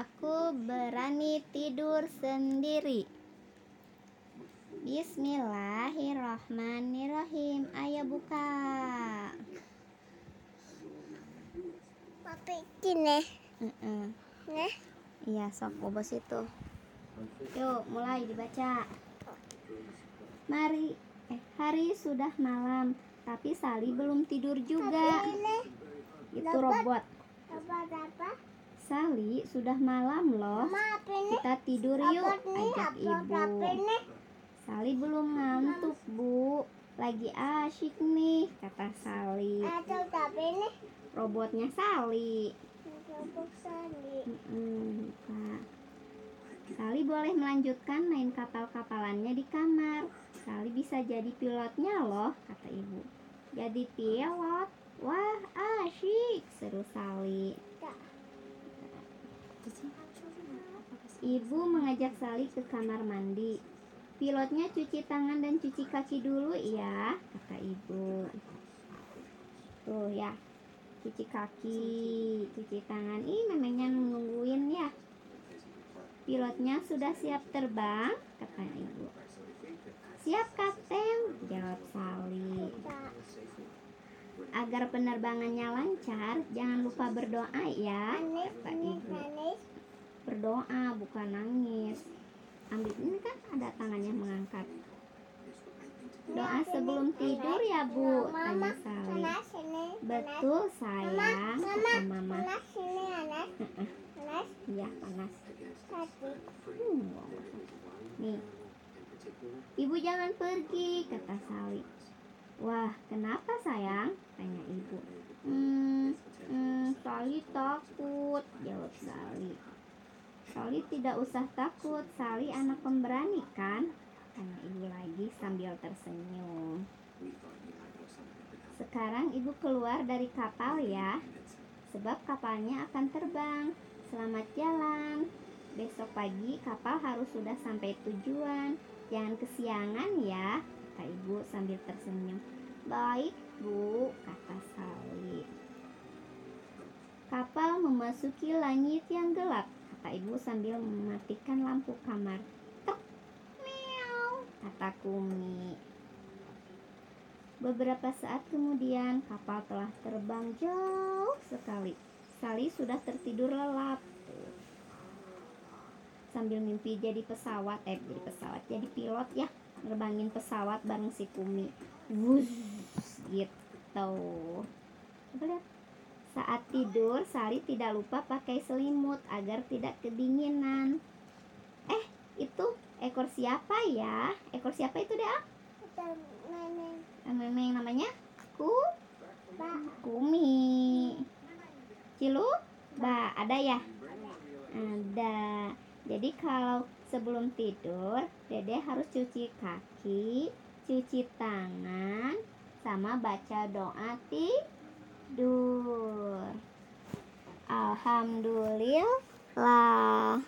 Aku berani tidur sendiri. Bismillahirrohmanirrohim. Ayo buka. Papi ini. Uh-uh. Nah, Iya, sok bobos itu. Yuk, mulai dibaca. Mari, eh, hari sudah malam, tapi Sali belum tidur juga. papi ini. Itu robot. Apa apa? Sali, sudah malam loh. Kita tidur yuk, ajak ibu. Sali belum ngantuk, Bu. Lagi asyik nih, kata Sali. Robotnya Sali. Sali boleh melanjutkan main kapal-kapalannya di kamar. Sali bisa jadi pilotnya loh, kata ibu. Jadi pilot? Wah, asyik, seru Sali. Ibu mengajak Sali ke kamar mandi. Pilotnya cuci tangan dan cuci kaki dulu ya, kata ibu. Tuh ya, cuci kaki, cuci tangan. Ih, memangnya nungguin ya. Pilotnya sudah siap terbang, kata ibu. Siap, Kapten, jawab Sali. Agar penerbangannya lancar, jangan lupa berdoa ya, ibu. manis. Berdoa bukan nangis. Ambil ini kan ada tangannya mengangkat. Doa sebelum tidur ya, Bu, tanya Mama, Sali. Betul, Mama, sayang, kata Mama. panas ini, panas. Panas, Iya, panas. Hmm. Nih, ibu jangan pergi, kata Sali. Wah, kenapa sayang? Tanya ibu. Hmm, hmm, Sali takut, jawab Sali. Sali tidak usah takut, Sali anak pemberani kan? Tanya ibu lagi sambil tersenyum. Sekarang ibu keluar dari kapal ya, sebab kapalnya akan terbang. Selamat jalan. Besok pagi kapal harus sudah sampai tujuan. Jangan kesiangan ya, kata ibu sambil tersenyum. Baik, Bu, kata Sali. Kapal memasuki langit yang gelap, kata ibu sambil mematikan lampu kamar. Tok, meow, kata Kumi. Beberapa saat kemudian kapal telah terbang jauh sekali. Sali sudah tertidur lelap. Sambil mimpi jadi pesawat, eh jadi pesawat, jadi pilot ya, nerbangin pesawat bareng si Kumi. Wus, gitu. Coba lihat. Saat tidur, Sali tidak lupa pakai selimut agar tidak kedinginan. Eh, itu ekor siapa ya? Ekor siapa itu deh? Main Memang namanya? Ku? Pak. Kumi. Cilu? Ba, ada ya? Ada. Jadi kalau sebelum tidur, Dede harus cuci kaki, cuci tangan, sama baca doa tidur. Alhamdulillah.